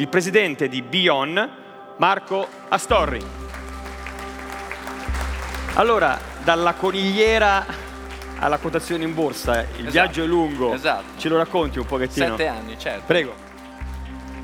il presidente di Bion, Marco Astorri. Allora, dalla conigliera alla quotazione in borsa, il Esatto, viaggio è lungo. esatto. Ce lo racconti un pochettino? Sette anni, certo. Prego.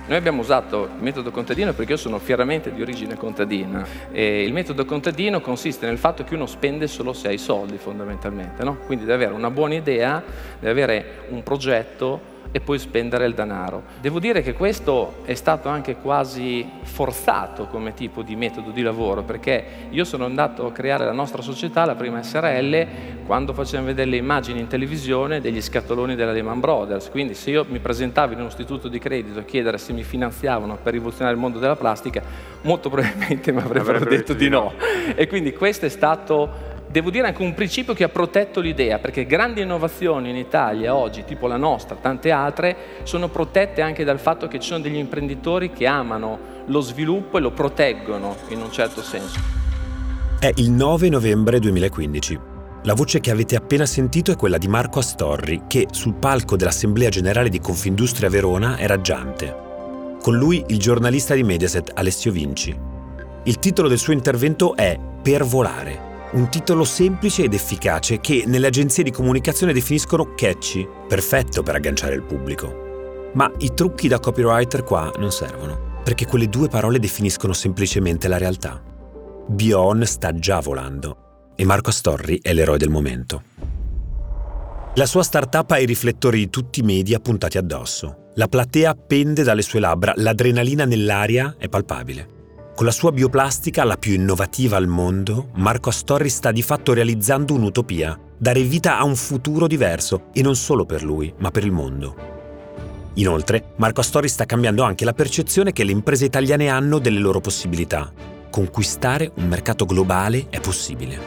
Noi abbiamo usato il metodo contadino perché io sono fieramente di origine contadina e il metodo contadino consiste nel fatto che uno spende solo se ha i soldi fondamentalmente, no? quindi deve avere una buona idea, deve avere un progetto e poi spendere il denaro. Devo dire che questo è stato anche quasi forzato come tipo di metodo di lavoro perché io sono andato a creare la nostra società, la prima SRL, quando facevamo vedere le immagini in televisione degli scatoloni della Lehman Brothers. Quindi se io mi presentavo in un istituto di credito a chiedere se mi finanziavano per rivoluzionare il mondo della plastica, molto probabilmente mi avrebbero Avrebbero detto di no. E quindi questo è stato devo dire anche un principio che ha protetto l'idea, perché grandi innovazioni in Italia oggi, tipo la nostra, tante altre, sono protette anche dal fatto che ci sono degli imprenditori che amano lo sviluppo e lo proteggono in un certo senso. È il 9 novembre 2015. La voce che avete appena sentito è quella di Marco Astorri, che sul palco dell'Assemblea Generale di Confindustria Verona è raggiante. Con lui il giornalista di Mediaset Alessio Vinci. Il titolo del suo intervento è Per volare, un titolo semplice ed efficace che nelle agenzie di comunicazione definiscono catchy, perfetto per agganciare il pubblico. Ma i trucchi da copywriter qua non servono, perché quelle due parole definiscono semplicemente la realtà. Bion sta già volando e Marco Astorri è l'eroe del momento. La sua startup ha i riflettori di tutti i media puntati addosso. La platea pende dalle sue labbra, l'adrenalina nell'aria è palpabile. Con la sua bioplastica, la più innovativa al mondo, Marco Astorri sta di fatto realizzando un'utopia, dare vita a un futuro diverso, e non solo per lui, ma per il mondo. Inoltre, Marco Astorri sta cambiando anche la percezione che le imprese italiane hanno delle loro possibilità. Conquistare un mercato globale è possibile.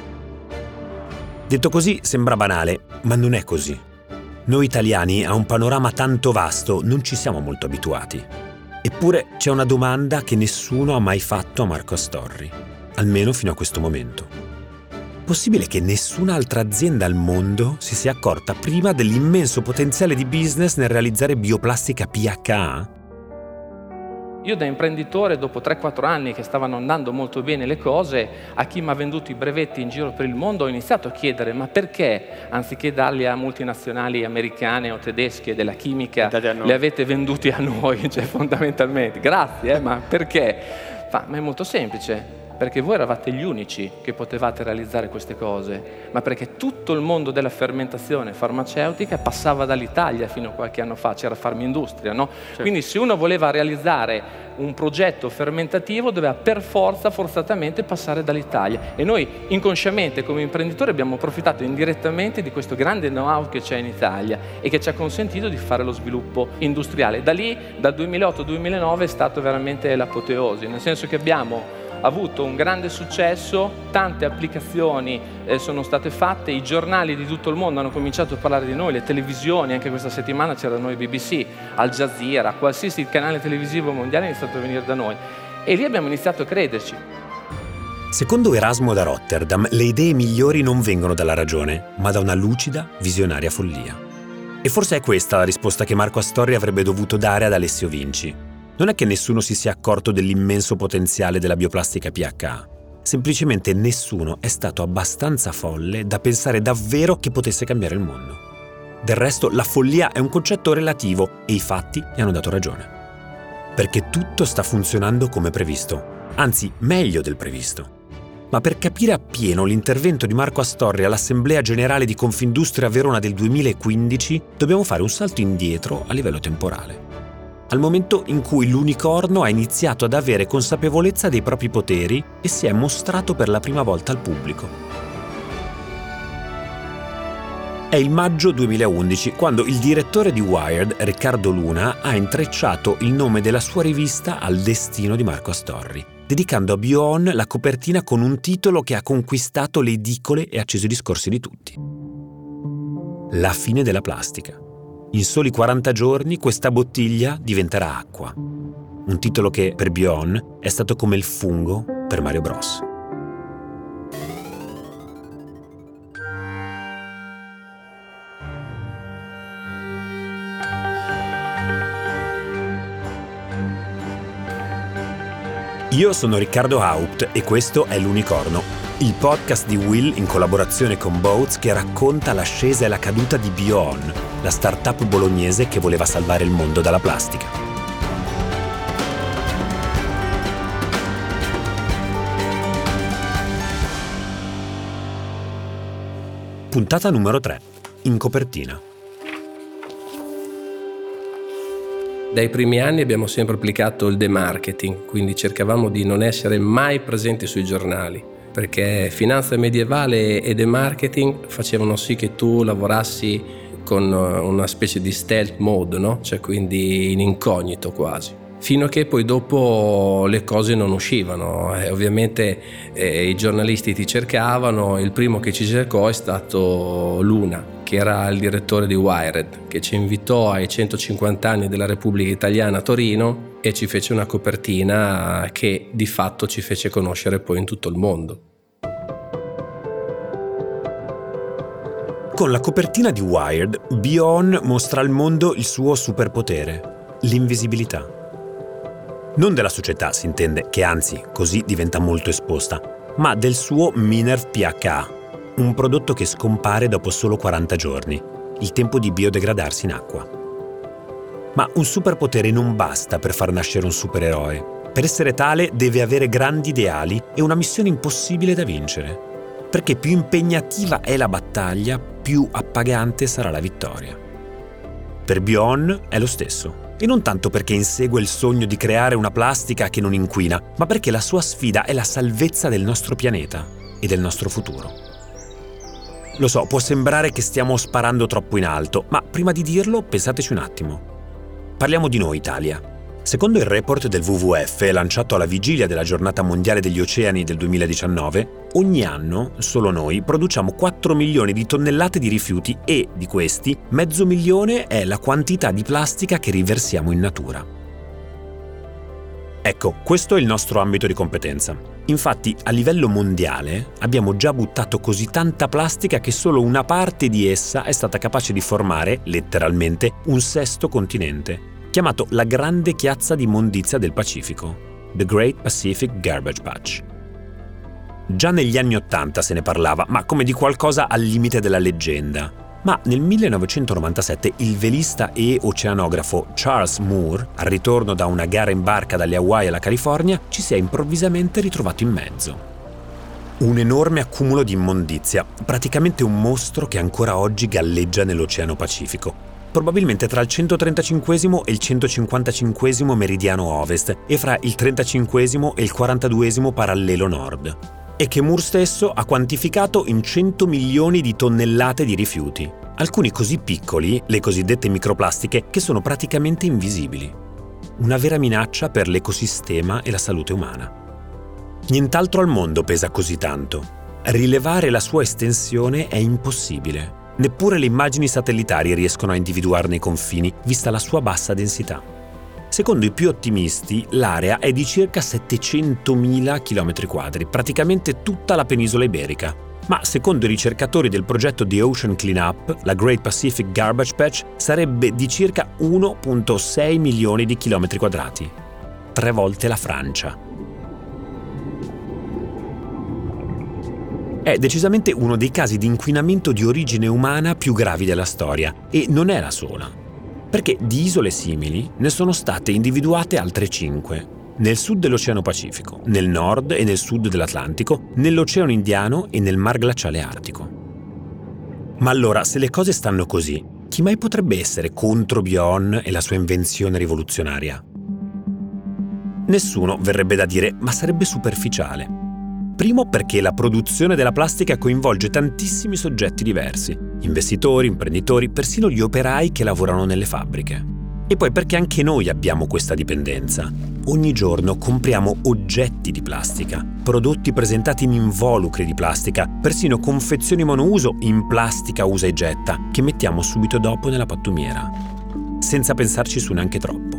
Detto così sembra banale, ma non è così. Noi italiani a un panorama tanto vasto non ci siamo molto abituati. Eppure c'è una domanda che nessuno ha mai fatto a Marco Astorri, almeno fino a questo momento. Possibile che nessun'altra azienda al mondo si sia accorta prima dell'immenso potenziale di business nel realizzare bioplastica PHA? Io da imprenditore, dopo 3-4 anni che stavano andando molto bene le cose, a chi mi ha venduto i brevetti in giro per il mondo ho iniziato a chiedere ma perché, anziché darli a multinazionali americane o tedesche della chimica, li avete venduti a noi, cioè fondamentalmente. Grazie, eh, ma perché? Ma è molto semplice, perché voi eravate gli unici che potevate realizzare queste cose, ma perché tutto il mondo della fermentazione farmaceutica passava dall'Italia fino a qualche anno fa, c'era Farmindustria, no? Quindi se uno voleva realizzare un progetto fermentativo doveva per forza, forzatamente passare dall'Italia. E noi inconsciamente come imprenditori abbiamo approfittato indirettamente di questo grande know-how che c'è in Italia e che ci ha consentito di fare lo sviluppo industriale. Da lì, dal 2008-2009 è stato veramente l'apoteosi, nel senso che abbiamo avuto un grande successo, tante applicazioni eh, sono state fatte, i giornali di tutto il mondo hanno cominciato a parlare di noi, le televisioni, anche questa settimana c'era noi BBC, Al Jazeera, qualsiasi canale televisivo mondiale è iniziato a venire da noi e lì abbiamo iniziato a crederci. Secondo Erasmo da Rotterdam, le idee migliori non vengono dalla ragione, ma da una lucida, visionaria follia. E forse è questa la risposta che Marco Astorri avrebbe dovuto dare ad Alessio Vinci. Non è che nessuno si sia accorto dell'immenso potenziale della bioplastica PHA. Semplicemente nessuno è stato abbastanza folle da pensare davvero che potesse cambiare il mondo. Del resto, la follia è un concetto relativo e i fatti gli hanno dato ragione. Perché tutto sta funzionando come previsto, anzi meglio del previsto. Ma per capire appieno l'intervento di Marco Astorri all'Assemblea Generale di Confindustria Verona del 2015, dobbiamo fare un salto indietro a livello temporale. Al momento in cui l'unicorno ha iniziato ad avere consapevolezza dei propri poteri e si è mostrato per la prima volta al pubblico. È il maggio 2011 quando il direttore di Wired, Riccardo Luna, ha intrecciato il nome della sua rivista al destino di Marco Astorri, dedicando a Bion la copertina con un titolo che ha conquistato le edicole e acceso i discorsi di tutti. La fine della plastica. In soli 40 giorni questa bottiglia diventerà acqua. Un titolo che per Bion è stato come il fungo per Mario Bros. Io sono Riccardo Haupt e questo è L'Unicorno, il podcast di Will in collaborazione con Boats che racconta l'ascesa e la caduta di Bion, la startup bolognese che voleva salvare il mondo dalla plastica. Puntata numero 3. In copertina. Dai primi anni abbiamo sempre applicato il demarketing, quindi cercavamo di non essere mai presenti sui giornali, perché finanza medievale e demarketing facevano sì che tu lavorassi con una specie di stealth mode, no? cioè quindi in incognito quasi fino a che poi dopo le cose non uscivano. Eh, ovviamente eh, i giornalisti ti cercavano, il primo che ci cercò è stato Luna, che era il direttore di Wired, che ci invitò ai 150 anni della Repubblica Italiana a Torino e ci fece una copertina che di fatto ci fece conoscere poi in tutto il mondo. Con la copertina di Wired, Bion mostra al mondo il suo superpotere, l'invisibilità. Non della società, si intende, che anzi così diventa molto esposta, ma del suo Minerv PHA, un prodotto che scompare dopo solo 40 giorni, il tempo di biodegradarsi in acqua. Ma un superpotere non basta per far nascere un supereroe. Per essere tale deve avere grandi ideali e una missione impossibile da vincere. Perché più impegnativa è la battaglia, più appagante sarà la vittoria. Per Bion è lo stesso. E non tanto perché insegue il sogno di creare una plastica che non inquina, ma perché la sua sfida è la salvezza del nostro pianeta e del nostro futuro. Lo so, può sembrare che stiamo sparando troppo in alto, ma prima di dirlo pensateci un attimo. Parliamo di noi, Italia. Secondo il report del WWF lanciato alla vigilia della giornata mondiale degli oceani del 2019, ogni anno, solo noi, produciamo 4 milioni di tonnellate di rifiuti e, di questi, mezzo milione è la quantità di plastica che riversiamo in natura. Ecco, questo è il nostro ambito di competenza. Infatti, a livello mondiale abbiamo già buttato così tanta plastica che solo una parte di essa è stata capace di formare, letteralmente, un sesto continente, chiamato la grande chiazza di immondizia del Pacifico, The Great Pacific Garbage Patch. Già negli anni Ottanta se ne parlava, ma come di qualcosa al limite della leggenda. Ma nel 1997 il velista e oceanografo Charles Moore, al ritorno da una gara in barca dalle Hawaii alla California, ci si è improvvisamente ritrovato in mezzo. Un enorme accumulo di immondizia, praticamente un mostro che ancora oggi galleggia nell'Oceano Pacifico, probabilmente tra il 135 e il 155 meridiano ovest e fra il 35 e il 42 parallelo nord, e che Moore stesso ha quantificato in 100 milioni di tonnellate di rifiuti, alcuni così piccoli, le cosiddette microplastiche, che sono praticamente invisibili. Una vera minaccia per l'ecosistema e la salute umana. Nient'altro al mondo pesa così tanto. Rilevare la sua estensione è impossibile Neppure le immagini satellitari riescono a individuarne i confini, vista la sua bassa densità. Secondo i più ottimisti, l'area è di circa 700.000 km, praticamente tutta la penisola iberica. Ma secondo i ricercatori del progetto The Ocean Cleanup, la Great Pacific Garbage Patch sarebbe di circa 1.6 milioni di chilometri quadrati, tre volte la Francia. È decisamente uno dei casi di inquinamento di origine umana più gravi della storia e non è la sola. Perché di isole simili ne sono state individuate altre cinque. Nel sud dell'Oceano Pacifico, nel nord e nel sud dell'Atlantico, nell'Oceano Indiano e nel Mar Glaciale Artico. Ma allora, se le cose stanno così, chi mai potrebbe essere contro Bion e la sua invenzione rivoluzionaria? Nessuno verrebbe da dire, ma sarebbe superficiale. Primo perché la produzione della plastica coinvolge tantissimi soggetti diversi, investitori, imprenditori, persino gli operai che lavorano nelle fabbriche. E poi perché anche noi abbiamo questa dipendenza. Ogni giorno compriamo oggetti di plastica, prodotti presentati in involucri di plastica, persino confezioni monouso in plastica usa e getta, che mettiamo subito dopo nella pattumiera, senza pensarci su neanche troppo.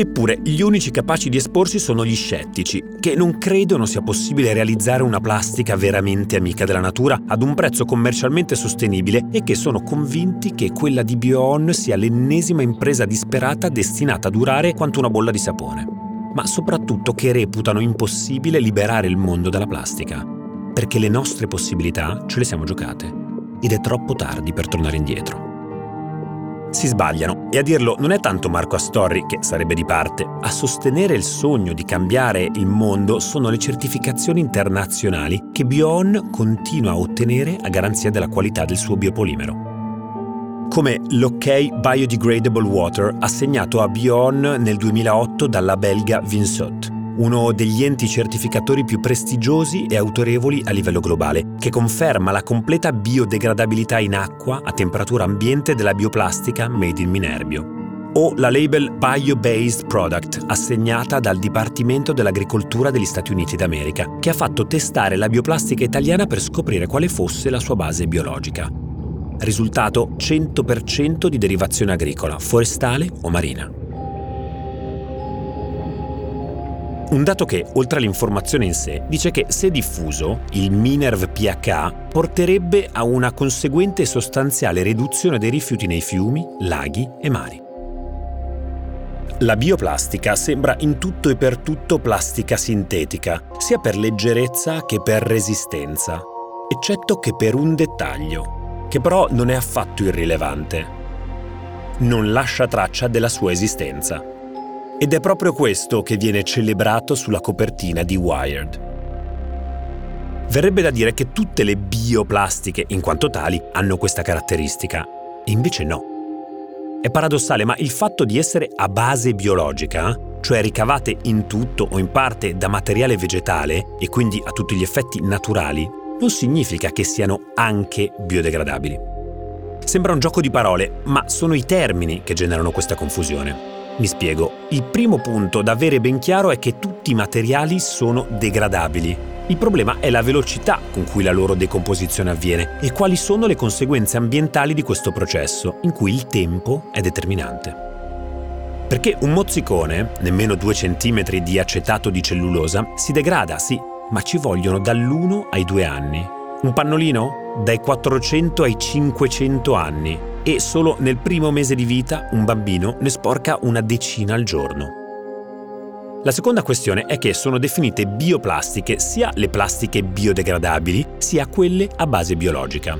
Eppure gli unici capaci di esporsi sono gli scettici, che non credono sia possibile realizzare una plastica veramente amica della natura ad un prezzo commercialmente sostenibile e che sono convinti che quella di Bioon sia l'ennesima impresa disperata destinata a durare quanto una bolla di sapone. ma soprattutto che reputano impossibile liberare il mondo dalla plastica, perché le nostre possibilità ce le siamo giocate ed è troppo tardi per tornare indietro. Si sbagliano. E a dirlo non è tanto Marco Astorri, che sarebbe di parte, a sostenere il sogno di cambiare il mondo sono le certificazioni internazionali che Bion continua a ottenere a garanzia della qualità del suo biopolimero. Come l'OK Biodegradable Water assegnato a Bion nel 2008 dalla belga Vinsot, uno degli enti certificatori più prestigiosi e autorevoli a livello globale, che conferma la completa biodegradabilità in acqua a temperatura ambiente della bioplastica made in Minerbio o la label Bio-Based Product assegnata dal Dipartimento dell'Agricoltura degli Stati Uniti d'America, che ha fatto testare la bioplastica italiana per scoprire quale fosse la sua base biologica. Risultato 100% di derivazione agricola, forestale o marina. Un dato che, oltre all'informazione in sé, dice che se diffuso, il Minerv pH porterebbe a una conseguente sostanziale riduzione dei rifiuti nei fiumi, laghi e mari. La bioplastica sembra in tutto e per tutto plastica sintetica, sia per leggerezza che per resistenza, eccetto che per un dettaglio che però non è affatto irrilevante. Non lascia traccia della sua esistenza. Ed è proprio questo che viene celebrato sulla copertina di Wired. Verrebbe da dire che tutte le bioplastiche, in quanto tali, hanno questa caratteristica, e invece no. È paradossale, ma il fatto di essere a base biologica, cioè ricavate in tutto o in parte da materiale vegetale e quindi a tutti gli effetti naturali, non significa che siano anche biodegradabili. Sembra un gioco di parole, ma sono i termini che generano questa confusione. Mi spiego. Il primo punto da avere ben chiaro è che tutti i materiali sono degradabili. Il problema è la velocità con cui la loro decomposizione avviene e quali sono le conseguenze ambientali di questo processo, in cui il tempo è determinante. Perché un mozzicone, nemmeno 2 cm di acetato di cellulosa, si degrada, sì, ma ci vogliono dall'1 ai 2 anni. Un pannolino? Dai 400 ai 500 anni. E solo nel primo mese di vita un bambino ne sporca una decina al giorno. La seconda questione è che sono definite bioplastiche sia le plastiche biodegradabili sia quelle a base biologica.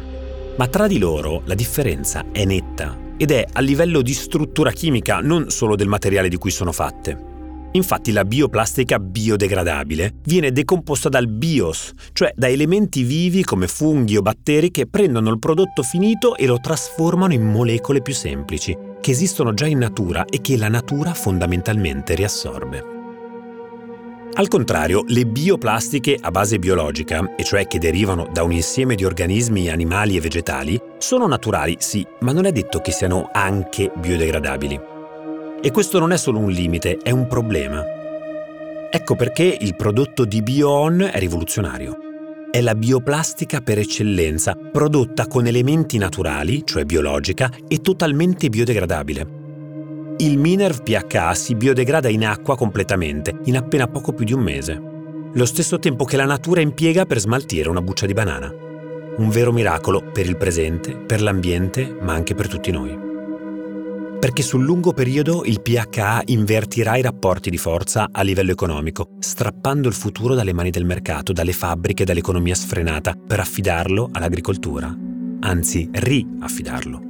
Ma tra di loro la differenza è netta ed è a livello di struttura chimica, non solo del materiale di cui sono fatte. Infatti la bioplastica biodegradabile viene decomposta dal bios, cioè da elementi vivi come funghi o batteri che prendono il prodotto finito e lo trasformano in molecole più semplici, che esistono già in natura e che la natura fondamentalmente riassorbe. Al contrario, le bioplastiche a base biologica, e cioè che derivano da un insieme di organismi animali e vegetali, sono naturali, sì, ma non è detto che siano anche biodegradabili. E questo non è solo un limite, è un problema. Ecco perché il prodotto di BioOn è rivoluzionario. È la bioplastica per eccellenza, prodotta con elementi naturali, cioè biologica, e totalmente biodegradabile. Il Minerv pH si biodegrada in acqua completamente, in appena poco più di un mese. Lo stesso tempo che la natura impiega per smaltire una buccia di banana. Un vero miracolo per il presente, per l'ambiente, ma anche per tutti noi perché sul lungo periodo il PHA invertirà i rapporti di forza a livello economico, strappando il futuro dalle mani del mercato, dalle fabbriche, dall'economia sfrenata, per affidarlo all'agricoltura, anzi riaffidarlo.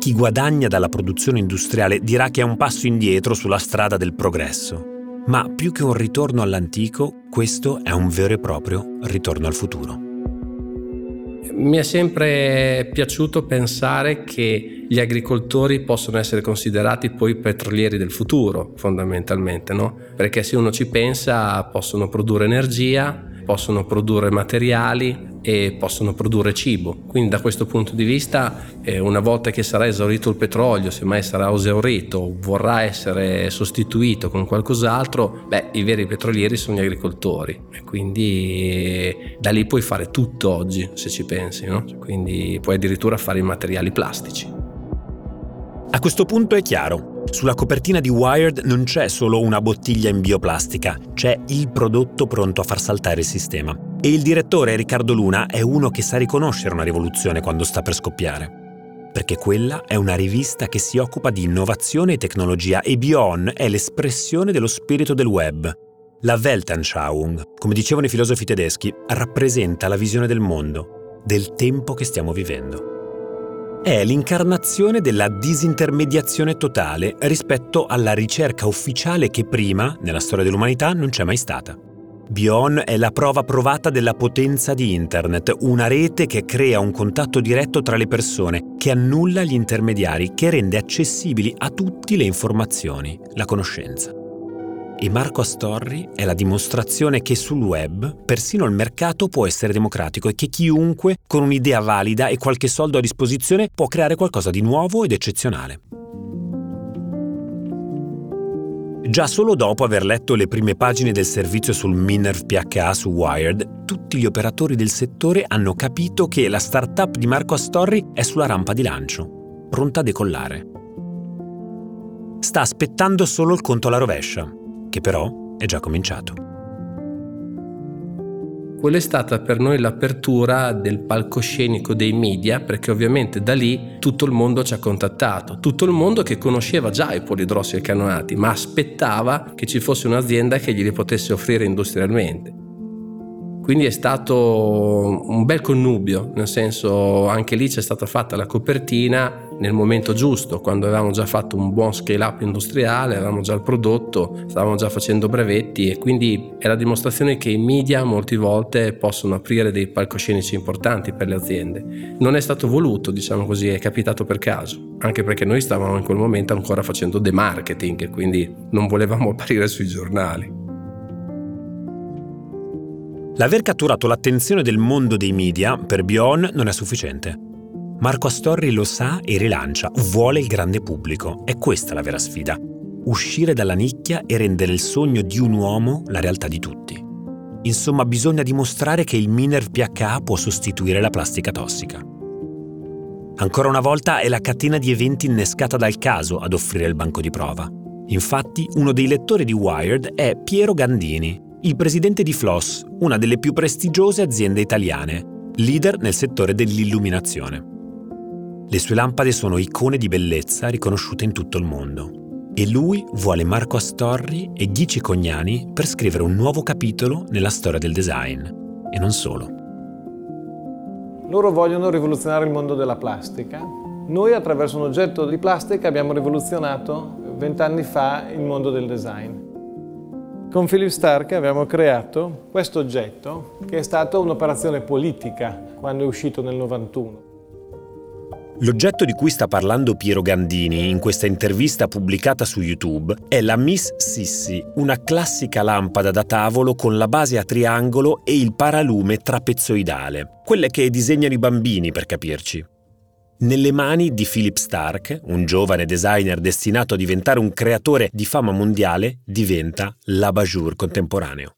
Chi guadagna dalla produzione industriale dirà che è un passo indietro sulla strada del progresso, ma più che un ritorno all'antico, questo è un vero e proprio ritorno al futuro. Mi è sempre piaciuto pensare che gli agricoltori possono essere considerati poi petrolieri del futuro, fondamentalmente, no? Perché se uno ci pensa possono produrre energia, possono produrre materiali e possono produrre cibo. Quindi da questo punto di vista, eh, una volta che sarà esaurito il petrolio, se mai sarà esaurito, vorrà essere sostituito con qualcos'altro, beh, i veri petrolieri sono gli agricoltori. E quindi eh, da lì puoi fare tutto oggi, se ci pensi, no? Quindi puoi addirittura fare i materiali plastici. A questo punto è chiaro. Sulla copertina di Wired non c'è solo una bottiglia in bioplastica, c'è il prodotto pronto a far saltare il sistema. E il direttore Riccardo Luna è uno che sa riconoscere una rivoluzione quando sta per scoppiare. perché quella è una rivista che si occupa di innovazione e tecnologia e Bion è l'espressione dello spirito del web. La Weltanschauung, come dicevano i filosofi tedeschi, rappresenta la visione del mondo, del tempo che stiamo vivendo. È l'incarnazione della disintermediazione totale rispetto alla ricerca ufficiale che prima, nella storia dell'umanità, non c'è mai stata. Bion è la prova provata della potenza di Internet, una rete che crea un contatto diretto tra le persone, che annulla gli intermediari, che rende accessibili a tutti le informazioni, la conoscenza. E Marco Astorri è la dimostrazione che sul web persino il mercato può essere democratico e che chiunque con un'idea valida e qualche soldo a disposizione può creare qualcosa di nuovo ed eccezionale. Già solo dopo aver letto le prime pagine del servizio sul Minerv PHA su Wired, tutti gli operatori del settore hanno capito che la startup di Marco Astorri è sulla rampa di lancio, pronta a decollare. Sta aspettando solo il conto alla rovescia, che però è già cominciato. Quella è stata per noi l'apertura del palcoscenico dei media, perché ovviamente da lì tutto il mondo ci ha contattato, tutto il mondo che conosceva già i polidrossi e canoati, ma aspettava che ci fosse un'azienda che glieli potesse offrire industrialmente. Quindi è stato un bel connubio, nel senso anche lì c'è stata fatta la copertina nel momento giusto, quando avevamo già fatto un buon scale up industriale, avevamo già il prodotto, stavamo già facendo brevetti e quindi è la dimostrazione che i media molte volte possono aprire dei palcoscenici importanti per le aziende. Non è stato voluto, diciamo così, è capitato per caso, anche perché noi stavamo in quel momento ancora facendo de marketing e quindi non volevamo apparire sui giornali. L'aver catturato l'attenzione del mondo dei media per Bion non è sufficiente. Marco Astorri lo sa e rilancia, vuole il grande pubblico. È questa la vera sfida. Uscire dalla nicchia e rendere il sogno di un uomo la realtà di tutti. Insomma, bisogna dimostrare che il Minerv PHA può sostituire la plastica tossica. Ancora una volta è la catena di eventi innescata dal caso ad offrire il banco di prova. Infatti, uno dei lettori di Wired è Piero Gandini, il presidente di Floss, una delle più prestigiose aziende italiane, leader nel settore dell'illuminazione. Le sue lampade sono icone di bellezza riconosciute in tutto il mondo. E lui vuole Marco Astorri e Ghici Cognani per scrivere un nuovo capitolo nella storia del design. E non solo. Loro vogliono rivoluzionare il mondo della plastica. Noi attraverso un oggetto di plastica abbiamo rivoluzionato vent'anni fa il mondo del design. Con Philip Stark abbiamo creato questo oggetto che è stata un'operazione politica quando è uscito nel 91. L'oggetto di cui sta parlando Piero Gandini in questa intervista pubblicata su YouTube è la Miss Sissi, una classica lampada da tavolo con la base a triangolo e il paralume trapezoidale, quelle che disegnano i bambini per capirci. Nelle mani di Philip Stark, un giovane designer destinato a diventare un creatore di fama mondiale, diventa l'Abajour contemporaneo.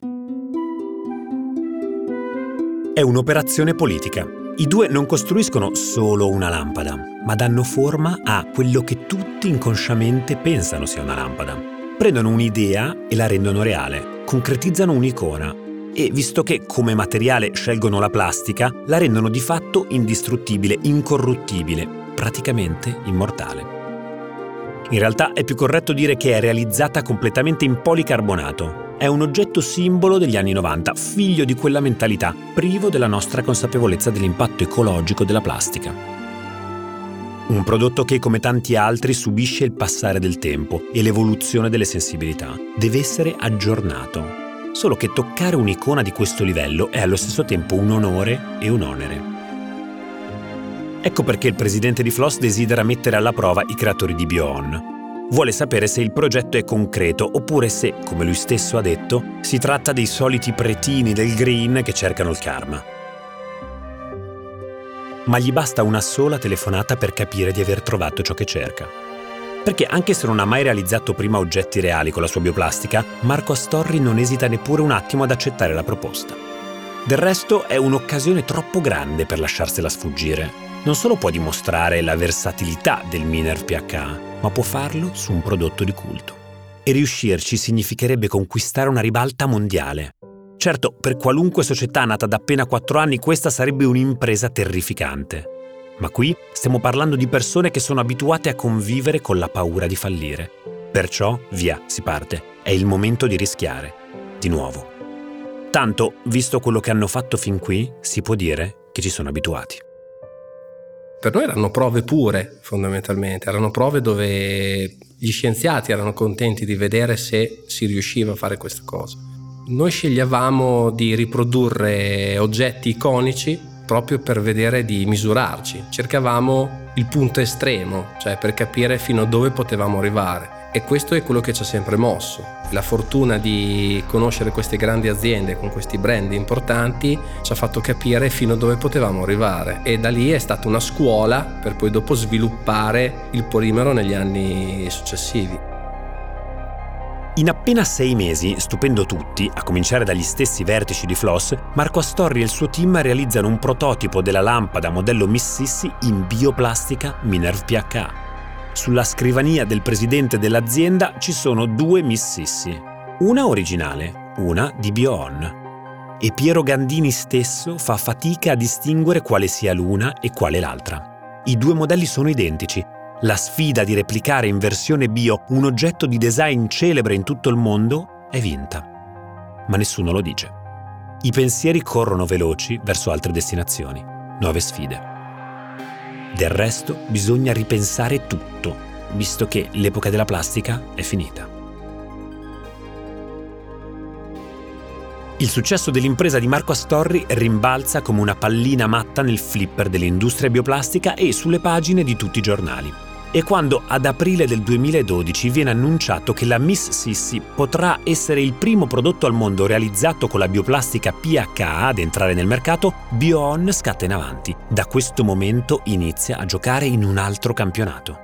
È un'operazione politica. I due non costruiscono solo una lampada, ma danno forma a quello che tutti inconsciamente pensano sia una lampada. Prendono un'idea e la rendono reale, concretizzano un'icona e, visto che come materiale scelgono la plastica, la rendono di fatto indistruttibile, incorruttibile, praticamente immortale. In realtà è più corretto dire che è realizzata completamente in policarbonato. È un oggetto simbolo degli anni 90, figlio di quella mentalità, privo della nostra consapevolezza dell'impatto ecologico della plastica. Un prodotto che, come tanti altri, subisce il passare del tempo e l'evoluzione delle sensibilità. Deve essere aggiornato, solo che toccare un'icona di questo livello è allo stesso tempo un onore e un onere. Ecco perché il presidente di Floss desidera mettere alla prova i creatori di Bion. Vuole sapere se il progetto è concreto oppure se, come lui stesso ha detto, si tratta dei soliti pretini del green che cercano il karma. Ma gli basta una sola telefonata per capire di aver trovato ciò che cerca. Perché anche se non ha mai realizzato prima oggetti reali con la sua bioplastica, Marco Astorri non esita neppure un attimo ad accettare la proposta. Del resto è un'occasione troppo grande per lasciarsela sfuggire. Non solo può dimostrare la versatilità del Miner PH, ma può farlo su un prodotto di culto. E riuscirci significherebbe conquistare una ribalta mondiale. Certo, per qualunque società nata da appena 4 anni questa sarebbe un'impresa terrificante. Ma qui stiamo parlando di persone che sono abituate a convivere con la paura di fallire. Perciò, via, si parte. È il momento di rischiare. Di nuovo. Tanto, visto quello che hanno fatto fin qui, si può dire che ci sono abituati. Per noi erano prove pure, fondamentalmente, erano prove dove gli scienziati erano contenti di vedere se si riusciva a fare questa cosa. Noi sceglievamo di riprodurre oggetti iconici proprio per vedere di misurarci. Cercavamo il punto estremo, cioè per capire fino a dove potevamo arrivare. E questo è quello che ci ha sempre mosso. La fortuna di conoscere queste grandi aziende con questi brand importanti ci ha fatto capire fino a dove potevamo arrivare. E da lì è stata una scuola per poi dopo sviluppare il polimero negli anni successivi. In appena sei mesi, stupendo tutti, a cominciare dagli stessi vertici di Floss, Marco Astorri e il suo team realizzano un prototipo della lampada modello Miss Sissi in bioplastica Minerv PH. Sulla scrivania del presidente dell'azienda ci sono due Miss Sissi, una originale, una di BioOn. E Piero Gandini stesso fa fatica a distinguere quale sia l'una e quale l'altra. I due modelli sono identici, la sfida di replicare in versione bio un oggetto di design celebre in tutto il mondo è vinta. Ma nessuno lo dice. I pensieri corrono veloci verso altre destinazioni, nuove sfide. Del resto bisogna ripensare tutto, visto che l'epoca della plastica è finita. Il successo dell'impresa di Marco Astorri rimbalza come una pallina matta nel flipper dell'industria bioplastica e sulle pagine di tutti i giornali è quando ad aprile del 2012 viene annunciato che la Miss Sissi potrà essere il primo prodotto al mondo realizzato con la bioplastica PHA ad entrare nel mercato, BioOn scatta in avanti. Da questo momento inizia a giocare in un altro campionato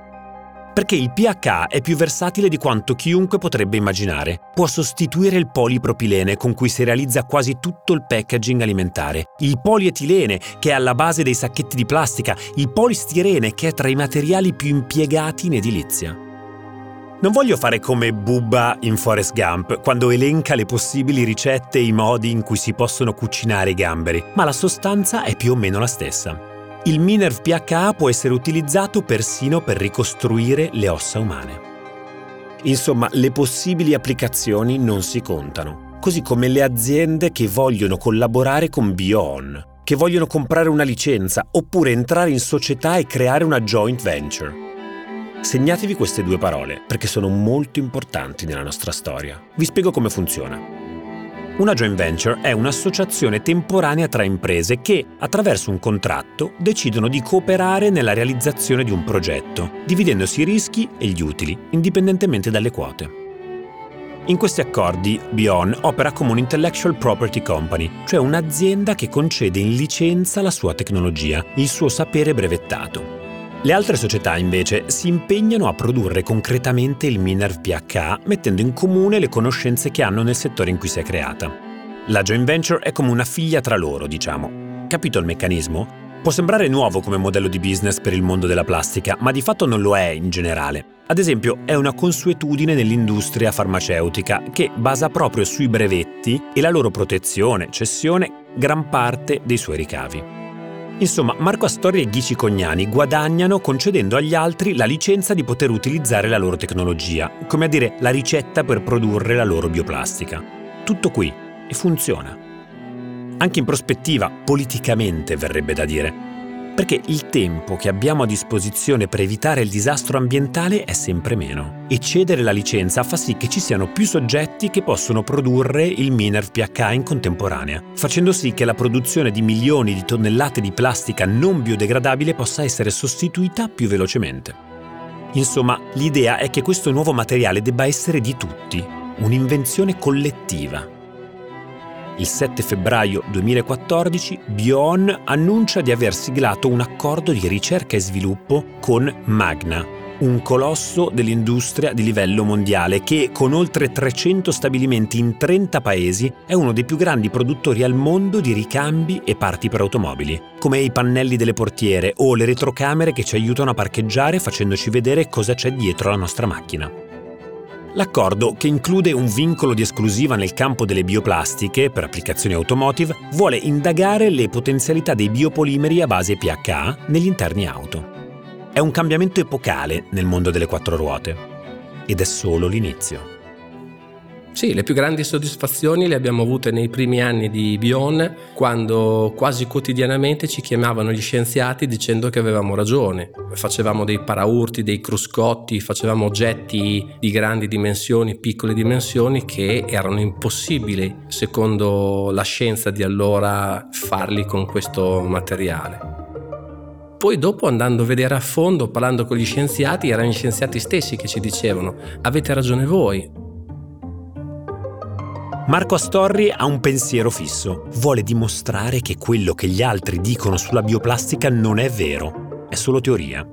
perché il PH è più versatile di quanto chiunque potrebbe immaginare. Può sostituire il polipropilene con cui si realizza quasi tutto il packaging alimentare, il polietilene che è alla base dei sacchetti di plastica, il polistirene che è tra i materiali più impiegati in edilizia. Non voglio fare come Bubba in Forest Gump, quando elenca le possibili ricette e i modi in cui si possono cucinare i gamberi, ma la sostanza è più o meno la stessa. Il Minerv PHA può essere utilizzato persino per ricostruire le ossa umane. Insomma, le possibili applicazioni non si contano, così come le aziende che vogliono collaborare con BioOn, che vogliono comprare una licenza oppure entrare in società e creare una joint venture. Segnatevi queste due parole perché sono molto importanti nella nostra storia. Vi spiego come funziona. Una joint venture è un'associazione temporanea tra imprese che, attraverso un contratto, decidono di cooperare nella realizzazione di un progetto, dividendosi i rischi e gli utili, indipendentemente dalle quote. In questi accordi, Bion opera come un intellectual property company, cioè un'azienda che concede in licenza la sua tecnologia, il suo sapere brevettato. Le altre società invece si impegnano a produrre concretamente il Minerv PH mettendo in comune le conoscenze che hanno nel settore in cui si è creata. La joint venture è come una figlia tra loro, diciamo. Capito il meccanismo? Può sembrare nuovo come modello di business per il mondo della plastica, ma di fatto non lo è in generale. Ad esempio, è una consuetudine nell'industria farmaceutica che basa proprio sui brevetti e la loro protezione, cessione, gran parte dei suoi ricavi. Insomma, Marco Astori e Ghici Cognani guadagnano concedendo agli altri la licenza di poter utilizzare la loro tecnologia, come a dire la ricetta per produrre la loro bioplastica. Tutto qui e funziona. Anche in prospettiva, politicamente verrebbe da dire, perché il tempo che abbiamo a disposizione per evitare il disastro ambientale è sempre meno e cedere la licenza fa sì che ci siano più soggetti che possono produrre il Minerv PH in contemporanea, facendo sì che la produzione di milioni di tonnellate di plastica non biodegradabile possa essere sostituita più velocemente. Insomma, l'idea è che questo nuovo materiale debba essere di tutti, un'invenzione collettiva il 7 febbraio 2014 Bion annuncia di aver siglato un accordo di ricerca e sviluppo con Magna, un colosso dell'industria di livello mondiale che, con oltre 300 stabilimenti in 30 paesi, è uno dei più grandi produttori al mondo di ricambi e parti per automobili, come i pannelli delle portiere o le retrocamere che ci aiutano a parcheggiare facendoci vedere cosa c'è dietro la nostra macchina. L'accordo, che include un vincolo di esclusiva nel campo delle bioplastiche per applicazioni automotive, vuole indagare le potenzialità dei biopolimeri a base PHA negli interni auto. È un cambiamento epocale nel mondo delle quattro ruote ed è solo l'inizio. Sì, le più grandi soddisfazioni le abbiamo avute nei primi anni di Bion, quando quasi quotidianamente ci chiamavano gli scienziati dicendo che avevamo ragione. Facevamo dei paraurti, dei cruscotti, facevamo oggetti di grandi dimensioni, piccole dimensioni che erano impossibili, secondo la scienza di allora, farli con questo materiale. Poi dopo andando a vedere a fondo, parlando con gli scienziati, erano gli scienziati stessi che ci dicevano avete ragione voi, Marco Astorri ha un pensiero fisso. Vuole dimostrare che quello che gli altri dicono sulla bioplastica non è vero, è solo teoria.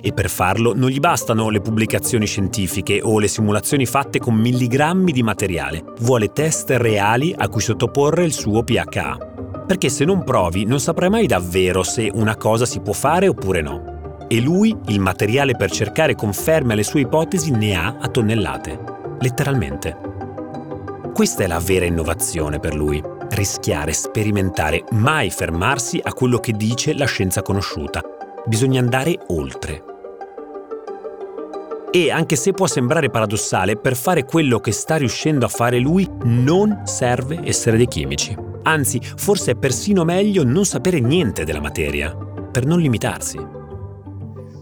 E per farlo non gli bastano le pubblicazioni scientifiche o le simulazioni fatte con milligrammi di materiale. Vuole test reali a cui sottoporre il suo pH. Perché se non provi non saprai mai davvero se una cosa si può fare oppure no. E lui il materiale per cercare conferme alle sue ipotesi ne ha a tonnellate. Letteralmente. Questa è la vera innovazione per lui. Rischiare, sperimentare, mai fermarsi a quello che dice la scienza conosciuta. Bisogna andare oltre. E anche se può sembrare paradossale, per fare quello che sta riuscendo a fare lui non serve essere dei chimici. Anzi, forse è persino meglio non sapere niente della materia, per non limitarsi.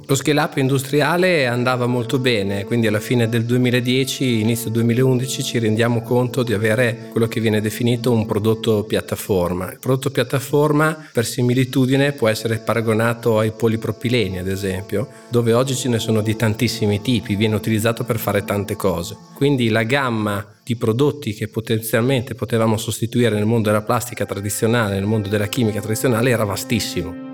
Lo scale up industriale andava molto bene, quindi alla fine del 2010, inizio 2011 ci rendiamo conto di avere quello che viene definito un prodotto piattaforma. Il prodotto piattaforma per similitudine può essere paragonato ai polipropileni ad esempio, dove oggi ce ne sono di tantissimi tipi, viene utilizzato per fare tante cose. Quindi la gamma di prodotti che potenzialmente potevamo sostituire nel mondo della plastica tradizionale, nel mondo della chimica tradizionale era vastissimo.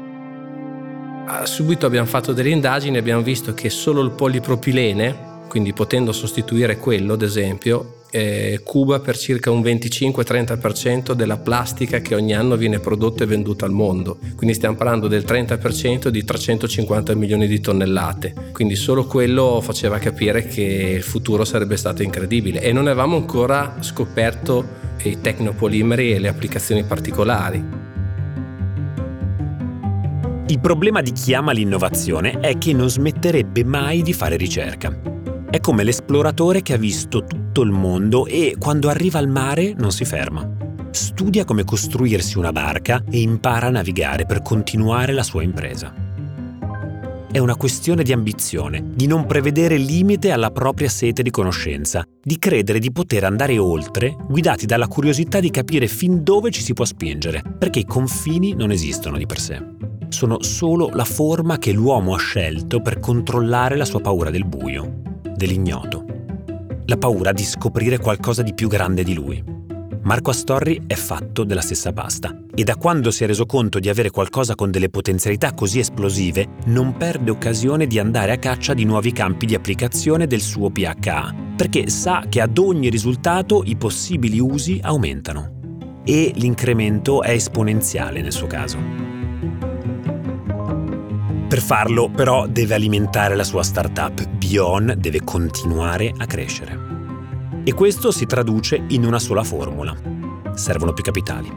Ah, subito abbiamo fatto delle indagini e abbiamo visto che solo il polipropilene, quindi potendo sostituire quello ad esempio, eh, cuba per circa un 25-30% della plastica che ogni anno viene prodotta e venduta al mondo. Quindi stiamo parlando del 30% di 350 milioni di tonnellate. Quindi solo quello faceva capire che il futuro sarebbe stato incredibile e non avevamo ancora scoperto i tecnopolimeri e le applicazioni particolari. Il problema di chi ama l'innovazione è che non smetterebbe mai di fare ricerca. È come l'esploratore che ha visto tutto il mondo e quando arriva al mare non si ferma. Studia come costruirsi una barca e impara a navigare per continuare la sua impresa. È una questione di ambizione, di non prevedere limite alla propria sete di conoscenza, di credere di poter andare oltre, guidati dalla curiosità di capire fin dove ci si può spingere, perché i confini non esistono di per sé sono solo la forma che l'uomo ha scelto per controllare la sua paura del buio, dell'ignoto. La paura di scoprire qualcosa di più grande di lui. Marco Astorri è fatto della stessa pasta e da quando si è reso conto di avere qualcosa con delle potenzialità così esplosive, non perde occasione di andare a caccia di nuovi campi di applicazione del suo PHA, perché sa che ad ogni risultato i possibili usi aumentano. E l'incremento è esponenziale nel suo caso. Per farlo però deve alimentare la sua startup. Bion deve continuare a crescere. E questo si traduce in una sola formula. Servono più capitali.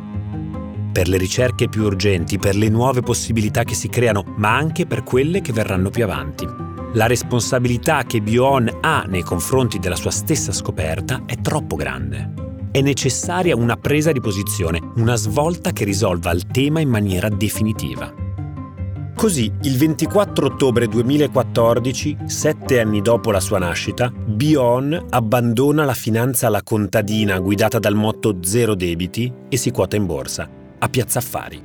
Per le ricerche più urgenti, per le nuove possibilità che si creano, ma anche per quelle che verranno più avanti. La responsabilità che Bion ha nei confronti della sua stessa scoperta è troppo grande. È necessaria una presa di posizione, una svolta che risolva il tema in maniera definitiva. Così, il 24 ottobre 2014, sette anni dopo la sua nascita, Bion abbandona la finanza alla contadina guidata dal motto zero debiti e si quota in borsa, a Piazza Affari.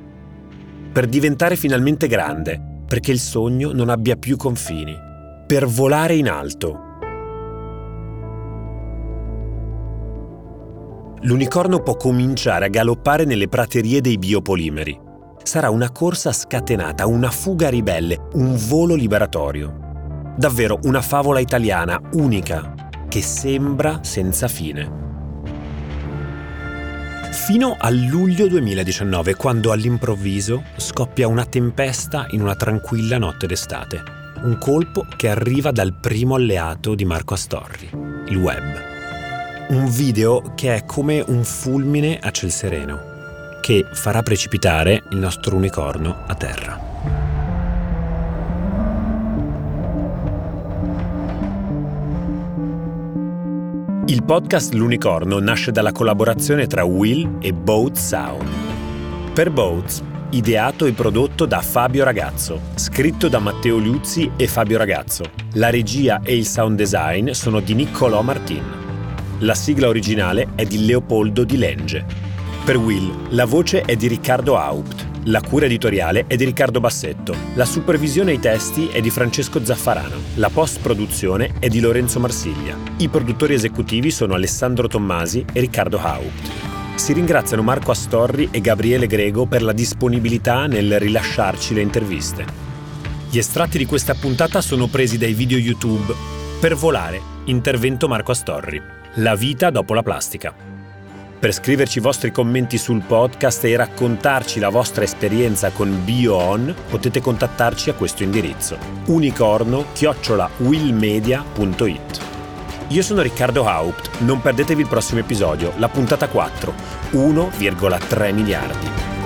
Per diventare finalmente grande, perché il sogno non abbia più confini, per volare in alto. L'unicorno può cominciare a galoppare nelle praterie dei biopolimeri sarà una corsa scatenata, una fuga ribelle, un volo liberatorio. Davvero una favola italiana unica, che sembra senza fine. Fino a luglio 2019, quando all'improvviso scoppia una tempesta in una tranquilla notte d'estate. Un colpo che arriva dal primo alleato di Marco Astorri, il web. Un video che è come un fulmine a ciel sereno, che farà precipitare il nostro unicorno a terra. Il podcast L'Unicorno nasce dalla collaborazione tra Will e Boat Sound. Per Boats, ideato e prodotto da Fabio Ragazzo, scritto da Matteo Liuzzi e Fabio Ragazzo. La regia e il sound design sono di Niccolò Martin. La sigla originale è di Leopoldo Di Lenge. Per Will, la voce è di Riccardo Haupt. La cura editoriale è di Riccardo Bassetto, la supervisione ai testi è di Francesco Zaffarano, la post-produzione è di Lorenzo Marsiglia. I produttori esecutivi sono Alessandro Tommasi e Riccardo Haupt. Si ringraziano Marco Astorri e Gabriele Grego per la disponibilità nel rilasciarci le interviste. Gli estratti di questa puntata sono presi dai video YouTube Per volare, intervento Marco Astorri. La vita dopo la plastica. Per scriverci i vostri commenti sul podcast e raccontarci la vostra esperienza con BioOn potete contattarci a questo indirizzo. Unicorno-willmedia.it Io sono Riccardo Haupt, non perdetevi il prossimo episodio, la puntata 4, 1,3 miliardi.